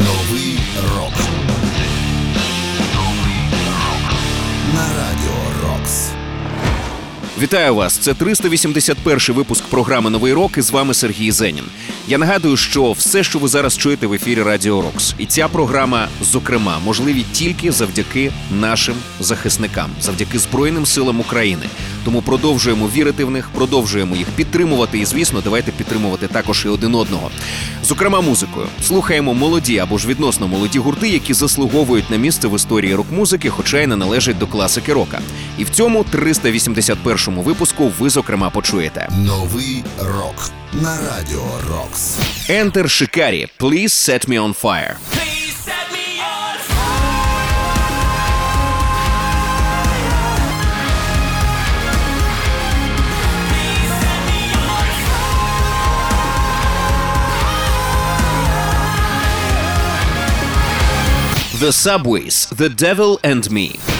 Новий рок. На радіо Рокс. Вітаю вас! Це 381 випуск програми Новий рок. І з вами Сергій Зенін. Я нагадую, що все, що ви зараз чуєте в ефірі Радіо Рокс, і ця програма, зокрема, можливі тільки завдяки нашим захисникам, завдяки Збройним силам України. Тому продовжуємо вірити в них, продовжуємо їх підтримувати. І звісно, давайте підтримувати також і один одного. Зокрема, музикою слухаємо молоді або ж відносно молоді гурти, які заслуговують на місце в історії рок-музики, хоча й не належать до класики рока. І в цьому 381-му випуску ви зокрема почуєте. Новий рок. На радіо Рокс. Enter Shikari, Please Set Me On Fire. Please set me on Please set me on The Subways, The Devil and Me.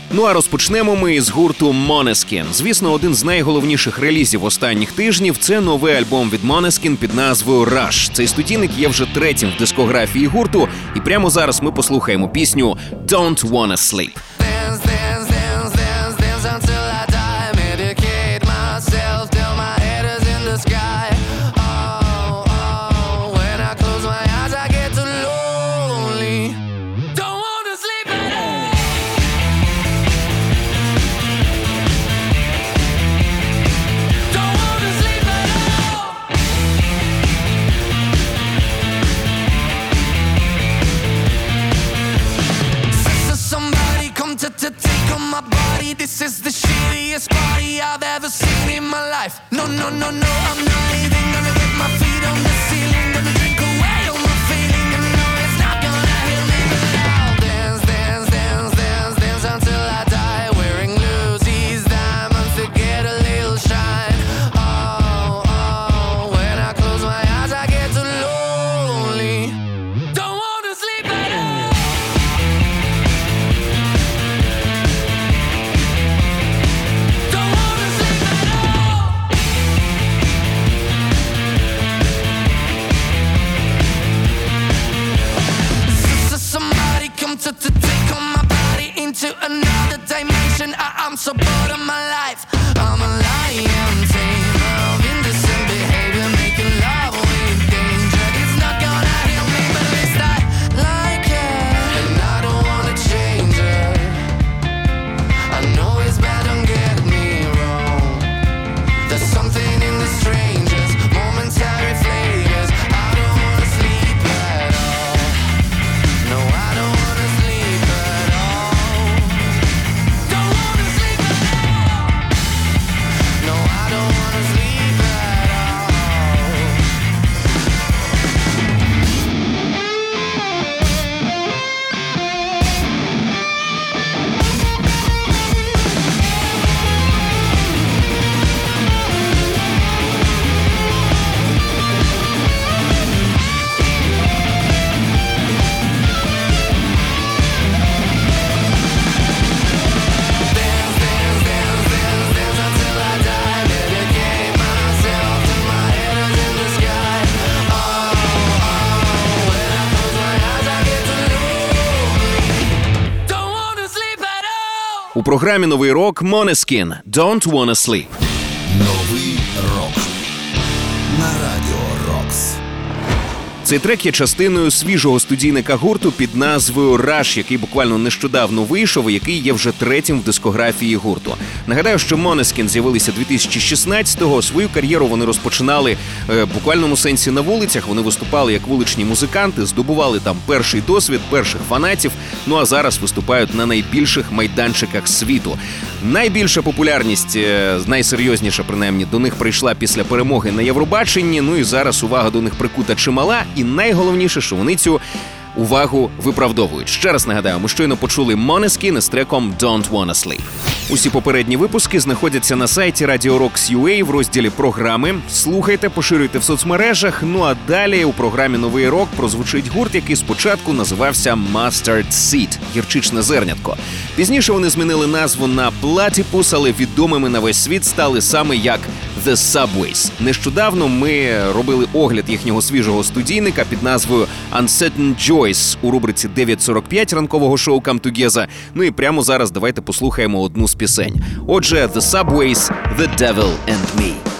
Ну а розпочнемо ми із гурту Måneskin. Звісно, один з найголовніших релізів останніх тижнів це новий альбом від Måneskin під назвою Rush. Цей студійник є вже третім в дискографії гурту, і прямо зараз ми послухаємо пісню Don't Wanna Sleep. Програмі Новий рок Måneskin Don't Wanna Sleep. Новий рок. На радіо Рокс. Цей трек є частиною свіжого студійника гурту під назвою Rush, який буквально нещодавно вийшов, і який є вже третім в дискографії гурту. Нагадаю, що Måneskin з'явилися 2016-го. Свою кар'єру вони розпочинали е, в буквальному сенсі на вулицях. Вони виступали як вуличні музиканти, здобували там перший досвід, перших фанатів. Ну а зараз виступають на найбільших майданчиках світу. Найбільша популярність, е, найсерйозніша, принаймні, до них прийшла після перемоги на Євробаченні. Ну і зараз увага до них прикута чимала. І найголовніше, увагу виправдовують. Ще раз нагадаю, ми щойно почули Måneskin з треком «Don't Wanna Sleep». Усі попередні випуски знаходяться на сайті Radio Rocks UA в розділі програми. Слухайте, поширюйте в соцмережах. Ну а далі у програмі Новий рок прозвучить гурт, який спочатку називався Mustard Seed – гірчичне зернятко. Пізніше вони змінили назву на Platypus, але відомими на весь світ стали саме як The Subways. Нещодавно ми робили огляд їхнього свіжого студійника під назвою Uncertain Joy. Voice у рубриці 9.45 ранкового шоу «Come Together». Ну і прямо зараз давайте послухаємо одну з пісень. Отже, The Subways, The Devil and Me.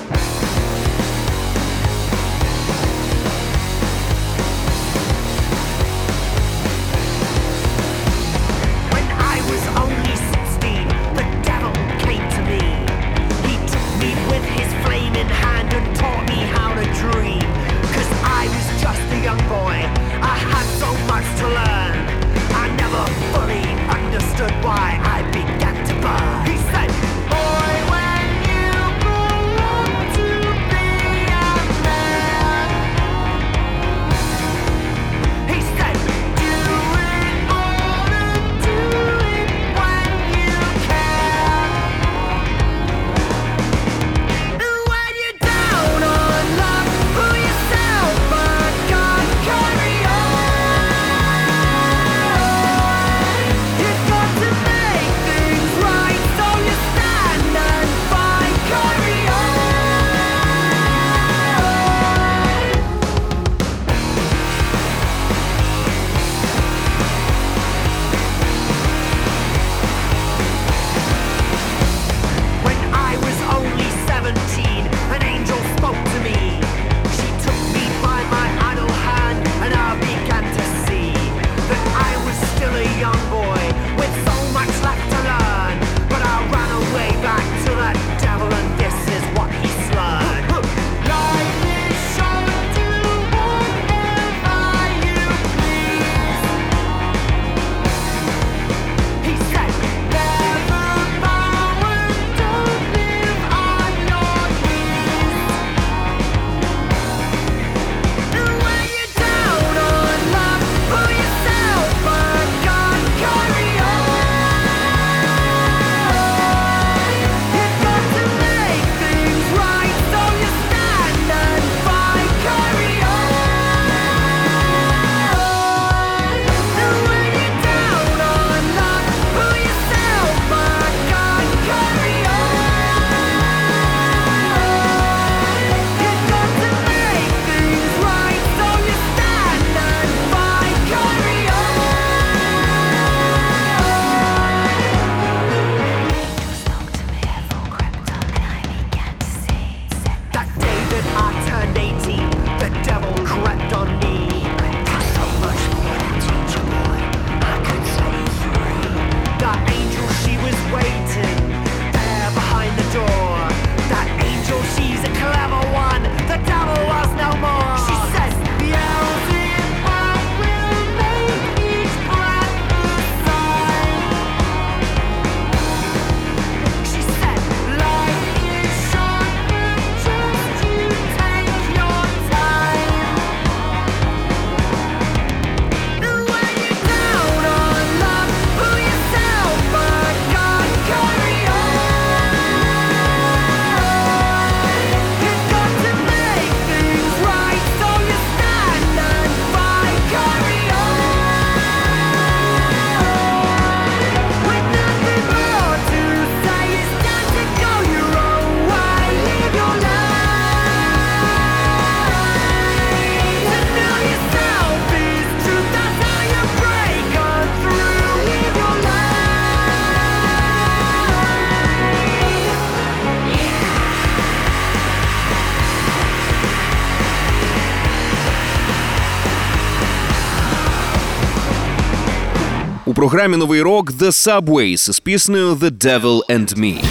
програмі новий рок The Subways з піснею The Devil and Me.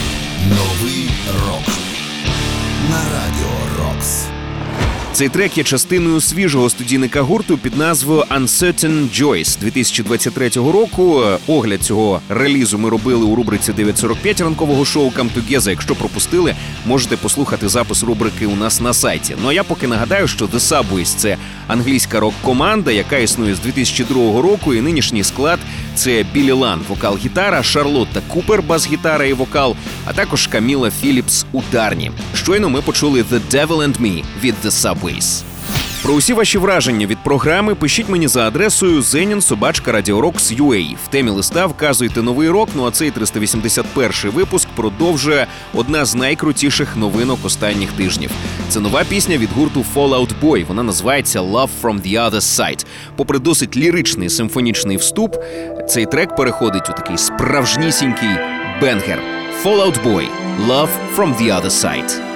Новий рок на радіо Цей трек є частиною свіжого студійника гурту під назвою Uncertain Joyce 2023 року. Огляд цього релізу ми робили у рубриці 9.45 ранкового шоу «Come Together». Якщо пропустили, можете послухати запис рубрики у нас на сайті. Ну а я поки нагадаю, що The Subways – це англійська рок-команда, яка існує з 2002 року, і нинішній склад це Білі Лан, вокал-гітара, Шарлотта Купер, бас-гітара і вокал, а також Каміла Філіпс ударні. Щойно ми почули The Devil and Me від The Subways. Про усі ваші враження від програми пишіть мені за адресою zeninsobachka.radiorocks.ua. В темі листа вказуйте новий рок. Ну а цей 381 випуск продовжує одна з найкрутіших новинок останніх тижнів. Це нова пісня від гурту Fall Out Boy. Вона називається Love from the Other Side. Попри досить ліричний симфонічний вступ, цей трек переходить у такий справжнісінький banger. Fall Out Boy – Love from the Other Side.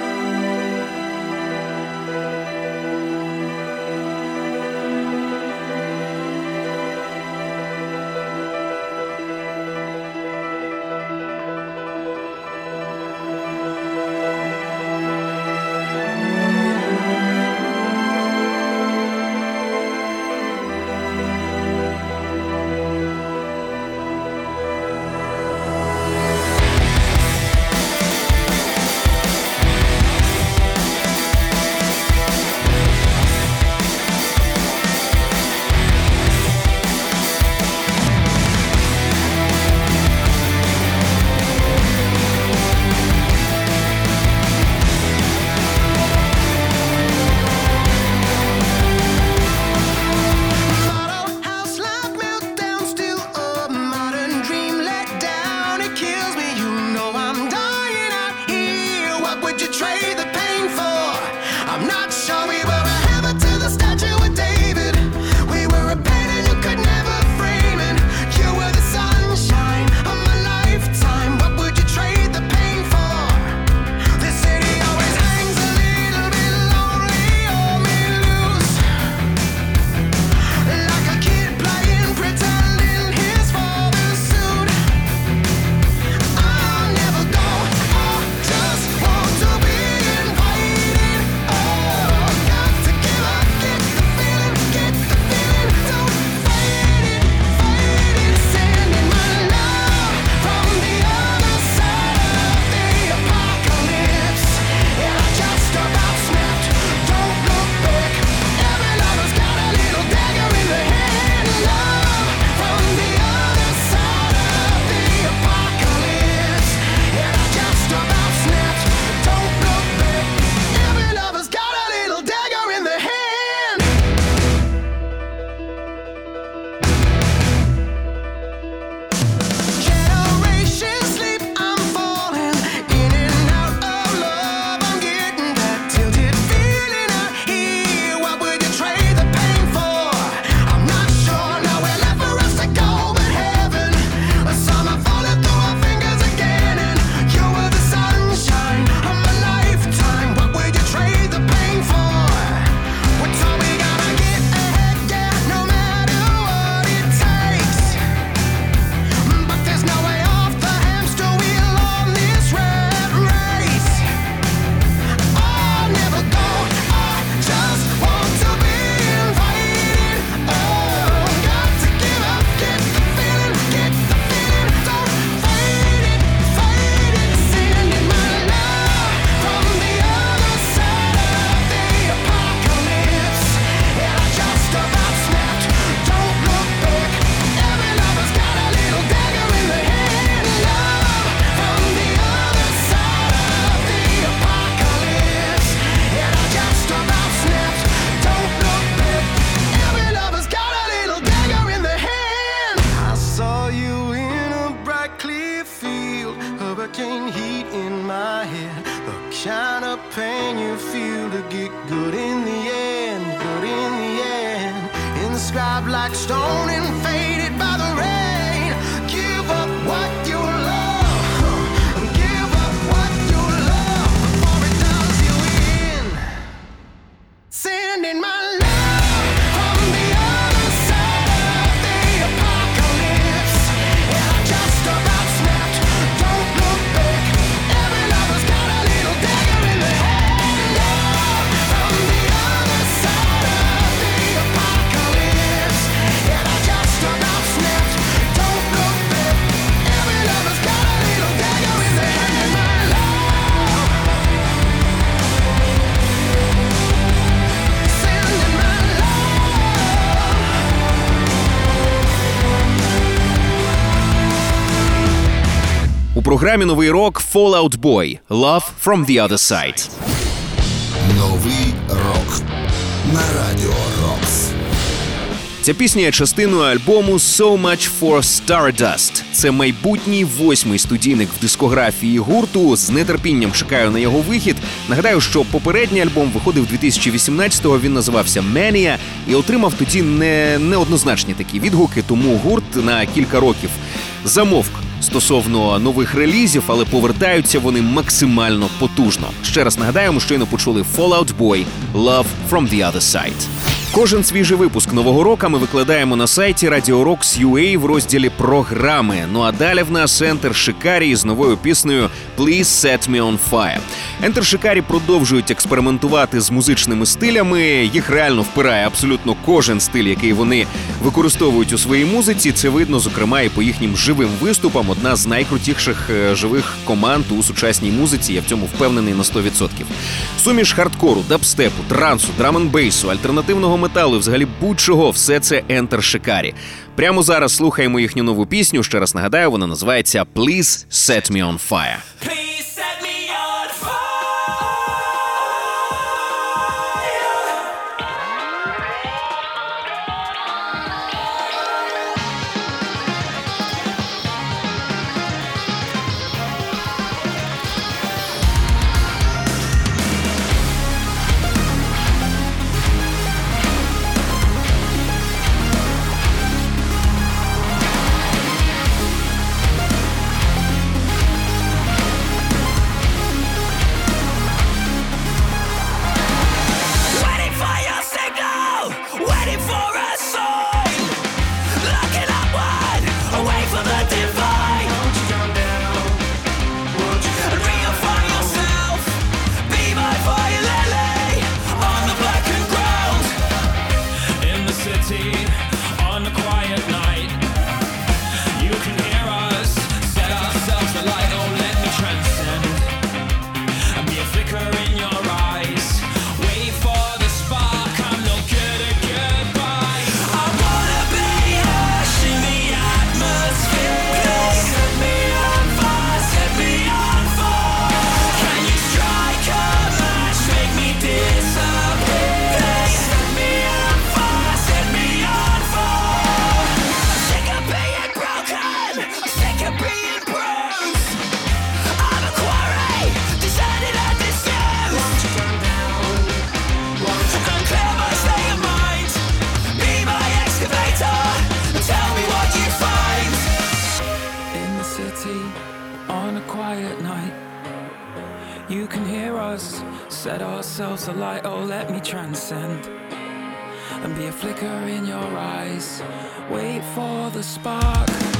Програмі новий рок Fallout Boy Love from the Other Side. Новий рок на радіо Рокс. Ця пісня є частиною альбому So Much for Stardust. Це майбутній восьмий студійник в дискографії гурту. З нетерпінням чекаю на його вихід. Нагадаю, що попередній альбом виходив 2018-го, Він називався Mania і отримав тоді не неоднозначні такі відгуки. Тому гурт на кілька років замовк стосовно нових релізів, але повертаються вони максимально потужно. Ще раз нагадаємо, щойно почули Fallout Boy Love from the Other Side. Кожен свіжий випуск нового року ми викладаємо на сайті Radio Rocks UA в розділі програми. Ну а далі в нас Ентер Шикарі з новою піснею Please Set Me On Fire. Ентер Шикарі продовжують експериментувати з музичними стилями. Їх реально впирає абсолютно кожен стиль, який вони використовують у своїй музиці. Це видно, зокрема, і по їхнім живим виступам. Одна з найкрутіших е, живих команд у сучасній музиці. Я в цьому впевнений на 100%. Суміш хардкору, дабстепу, трансу, драменбейсу, альтернативного металу, і взагалі будь-чого, все це Enter Шикарі. Прямо зараз слухаємо їхню нову пісню. Ще раз нагадаю, вона називається Please Set Me On Fire. Ourselves light, Oh, let me transcend and be a flicker in your eyes. Wait for the spark.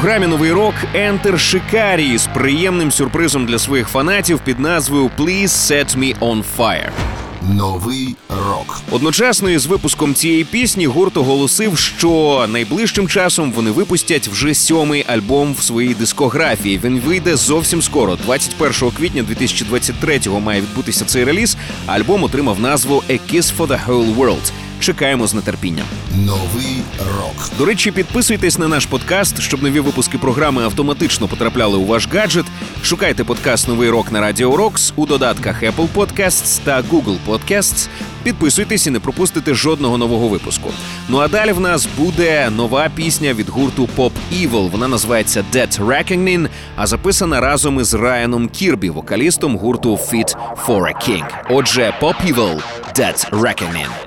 Програмі Новий рок Ентер Шикарі з приємним сюрпризом для своїх фанатів під назвою Please Set Me On Fire. Новий рок. Одночасно із випуском цієї пісні гурт оголосив, що найближчим часом вони випустять вже сьомий альбом в своїй дискографії. Він вийде зовсім скоро, 21 квітня 2023-го має відбутися цей реліз. Альбом отримав назву «A Kiss for the Whole World». Чекаємо з нетерпінням. Новий рок. До речі, підписуйтесь на наш подкаст, щоб нові випуски програми автоматично потрапляли у ваш гаджет. Шукайте подкаст Новий рок на Радіо Рокс у додатках Apple Podcasts та Google Podcasts. Підписуйтесь і не пропустите жодного нового випуску. Ну а далі в нас буде нова пісня від гурту Pop Evil. Вона називається Dead Reckoning, а записана разом із Райаном Кірбі, вокалістом гурту Fit for a King. Отже, Pop Evil Dead Reckoning.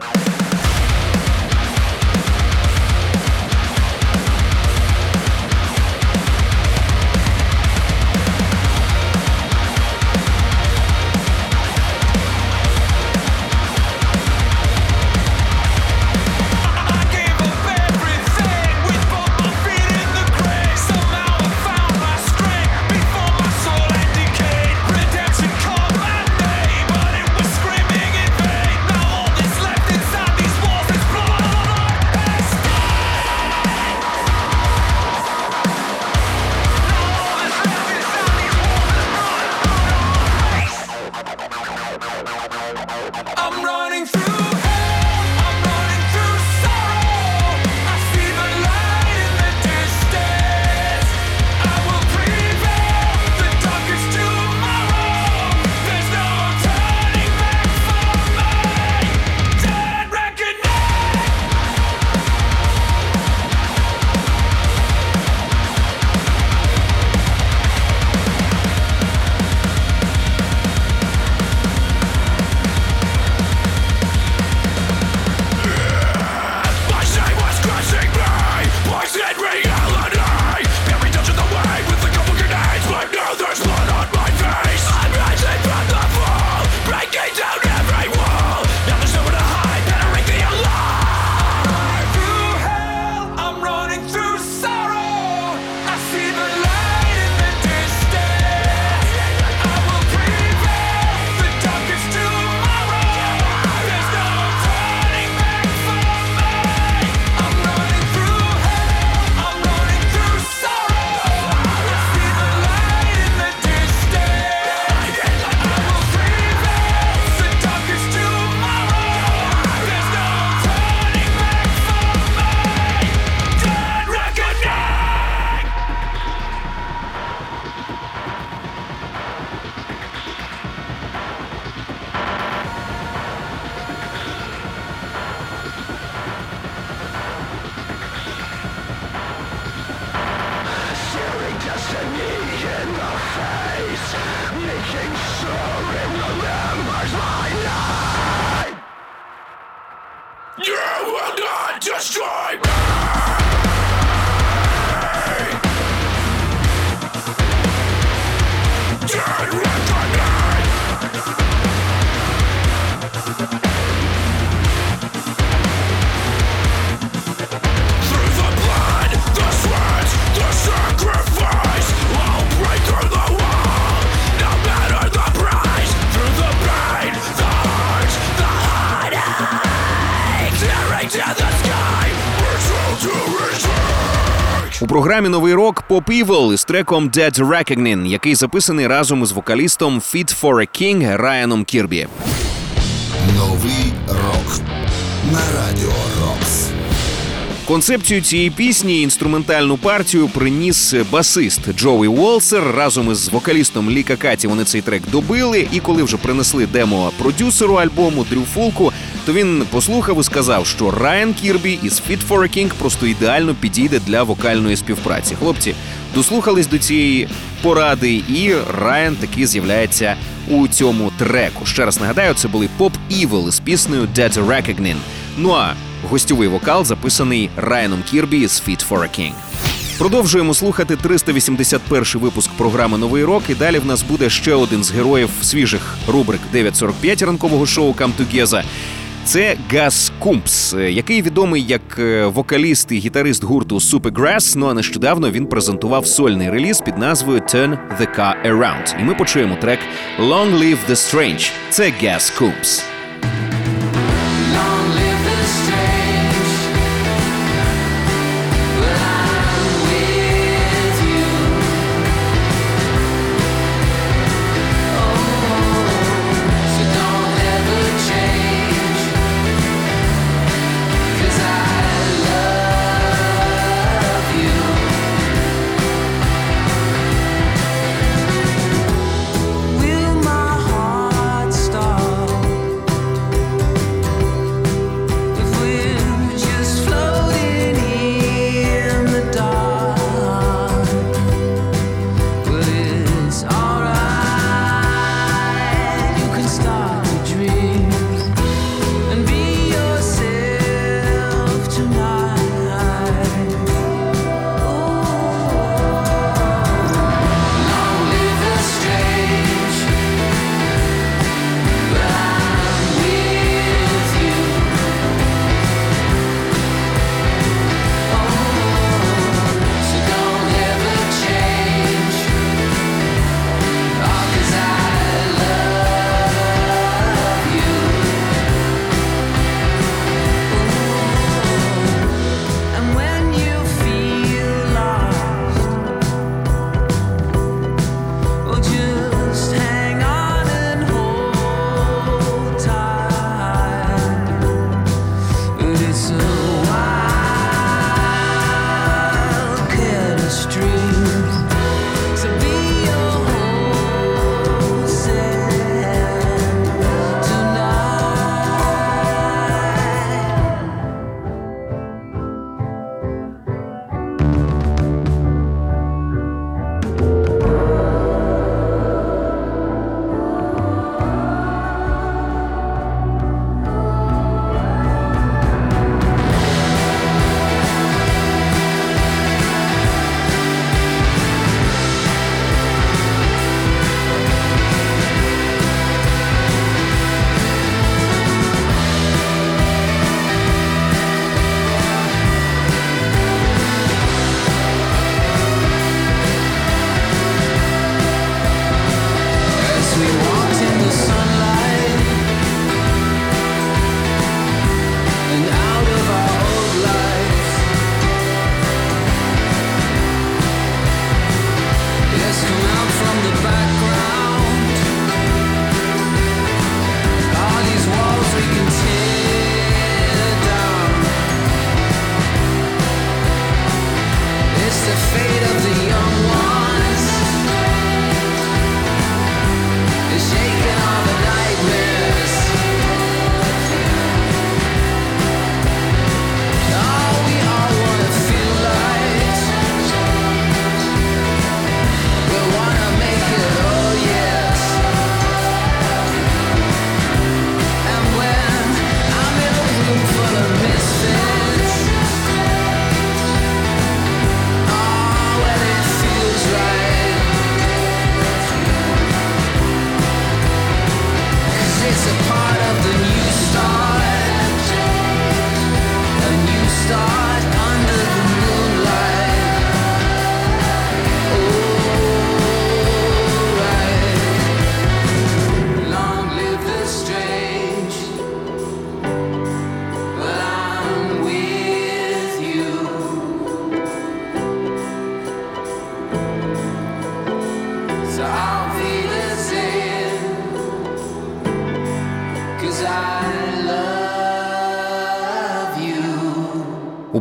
У програмі Новий рок Pop Evil із треком Dead Reckoning, який записаний разом із вокалістом Fit for a King Райаном Кірбі. Новий рок на радіо Рокс. Концепцію цієї пісні інструментальну партію приніс басист Джоуі Уолсер разом із вокалістом Ліка Каті. Вони цей трек добили. І коли вже принесли демо продюсеру альбому Дрю Фулку, то він послухав і сказав, що Райан Кірбі із Fit for a King просто ідеально підійде для вокальної співпраці. Хлопці дослухались до цієї поради, і Райан таки з'являється у цьому треку. Ще раз нагадаю, це були Pop Evil із піснею Dead Reckoning. Ну а гостьовий вокал записаний Райаном Кірбі з Fit for a King. Продовжуємо слухати 381 випуск програми Новий рок. І далі в нас буде ще один з героїв свіжих рубрик 945 ранкового шоу Come Together. Це Газ Кумпс, е, який відомий як е, вокаліст і гітарист гурту Supergrass, Ну а нещодавно він презентував сольний реліз під назвою Turn the Car Around. І ми почуємо трек Long Live the Strange. Це Газ Кумпс.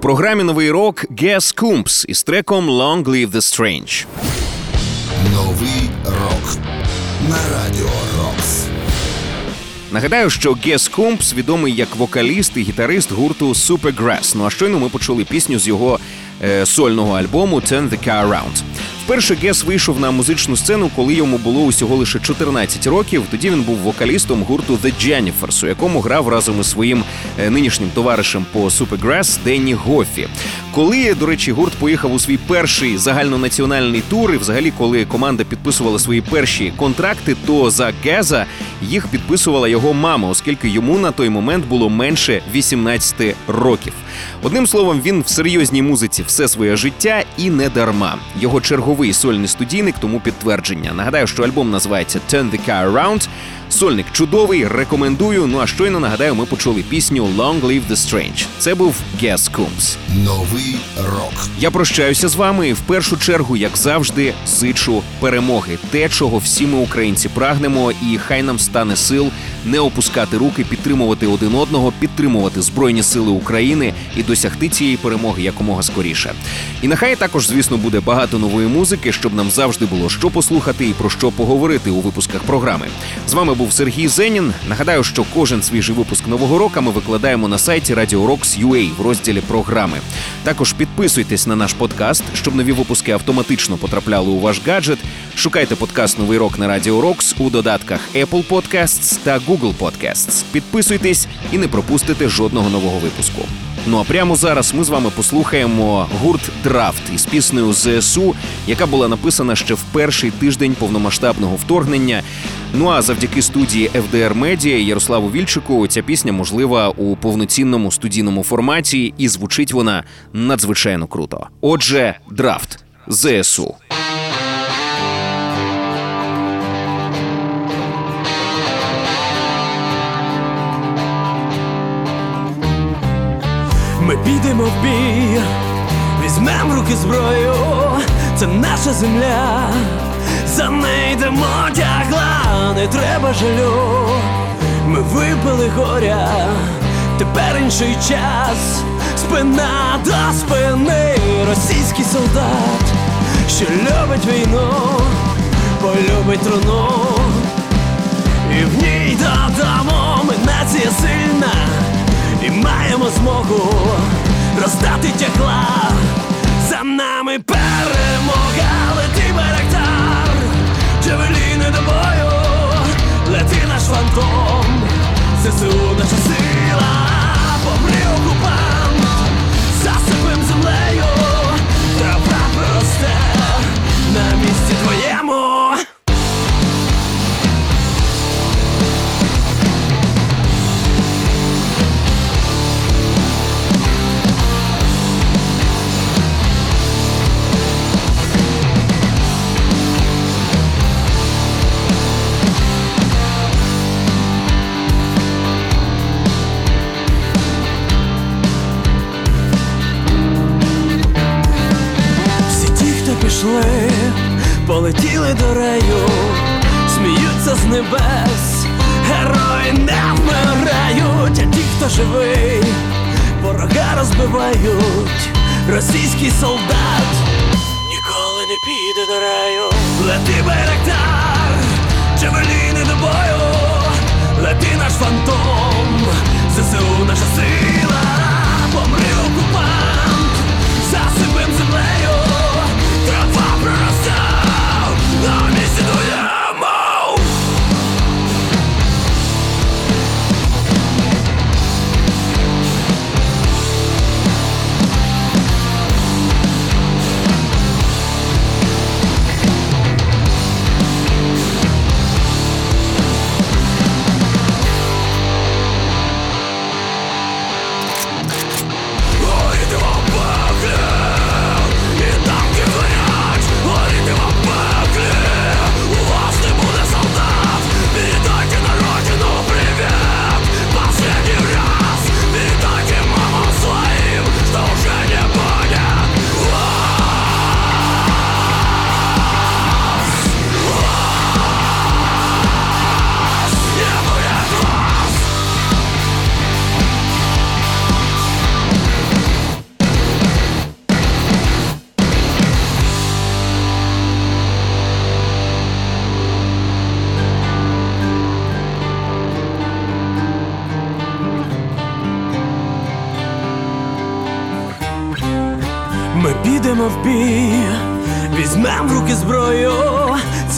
Програмі новий рок Гес Кумбс із треком Long Live the Strange. Новий рок на радіо Рокс. Нагадаю, що Гес Кумбс відомий як вокаліст і гітарист гурту Supergrass. Ну а щойно ми почули пісню з його сольного альбому Turn the Car Around. Вперше Гес вийшов на музичну сцену, коли йому було усього лише 14 років. Тоді він був вокалістом гурту The Jennifers, у якому грав разом із своїм е, нинішнім товаришем по Supergrass Денні Гофі. Коли, до речі, гурт поїхав у свій перший загальнонаціональний тур, і взагалі, коли команда підписувала свої перші контракти, то за Геза їх підписувала його мама, оскільки йому на той момент було менше 18 років. Одним словом, він в серйозній музиці все своє життя і не дарма. Його черговий сольний студійник тому підтвердження. Нагадаю, що альбом називається Turn the Car Around. Сольник чудовий, рекомендую. Ну а щойно нагадаю, ми почули пісню Long Live the Strange. Це був Гес Кумс. Новий рок. Я прощаюся з вами в першу чергу, як завжди, зичу перемоги. Те, чого всі ми українці прагнемо, і хай нам стане сил не опускати руки, підтримувати один одного, підтримувати збройні сили України і досягти цієї перемоги якомога скоріше. І нехай також, звісно, буде багато нової музики, щоб нам завжди було що послухати і про що поговорити у випусках програми. З вами був Сергій Зенін. Нагадаю, що кожен свіжий випуск нового року ми викладаємо на сайті Radio Rocks UA в розділі програми. Також підписуйтесь на наш подкаст, щоб нові випуски автоматично потрапляли у ваш гаджет. Шукайте подкаст Новий рок на Radio Rocks у додатках Apple Podcasts та Google Podcasts. Підписуйтесь і не пропустите жодного нового випуску. Ну а прямо зараз ми з вами послухаємо гурт Драфт із піснею ЗСУ, яка була написана ще в перший тиждень повномасштабного вторгнення. Ну а завдяки студії FDR Media Ярославу Вільчику ця пісня можлива у повноцінному студійному форматі, і звучить вона надзвичайно круто. Отже, драфт ЗСУ. Підемо в бій, візьмем руки зброю, це наша земля, за неї йдемо тягла, не треба жалю. Ми випили горя, тепер інший час, спина до спини, російський солдат, що любить війну, полюбить труну. І в ній додому ми нація сильна, і маємо змогу роздати тягла. За нами перемога, лети барактар, джевеліни до бою, лети наш фантом, ЗСУ наша сила, помри окупант, пішли, полетіли до раю, сміються з небес, герої не вмирають, а ті, хто живий, ворога розбивають, російський солдат ніколи не піде до раю. Лети байрактар, джевеліни до бою, лети наш фантом, ЗСУ наша сила, помри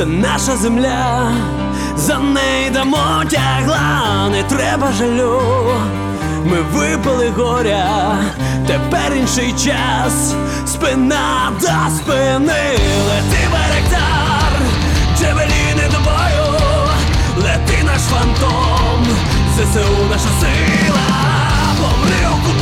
це наша земля, за неї дамо тягла, не треба жалю. Ми випали горя, тепер інший час, спина до спини, лети баректар, джевеліни до бою, лети наш фантом, ЗСУ наша сила, помри окупант,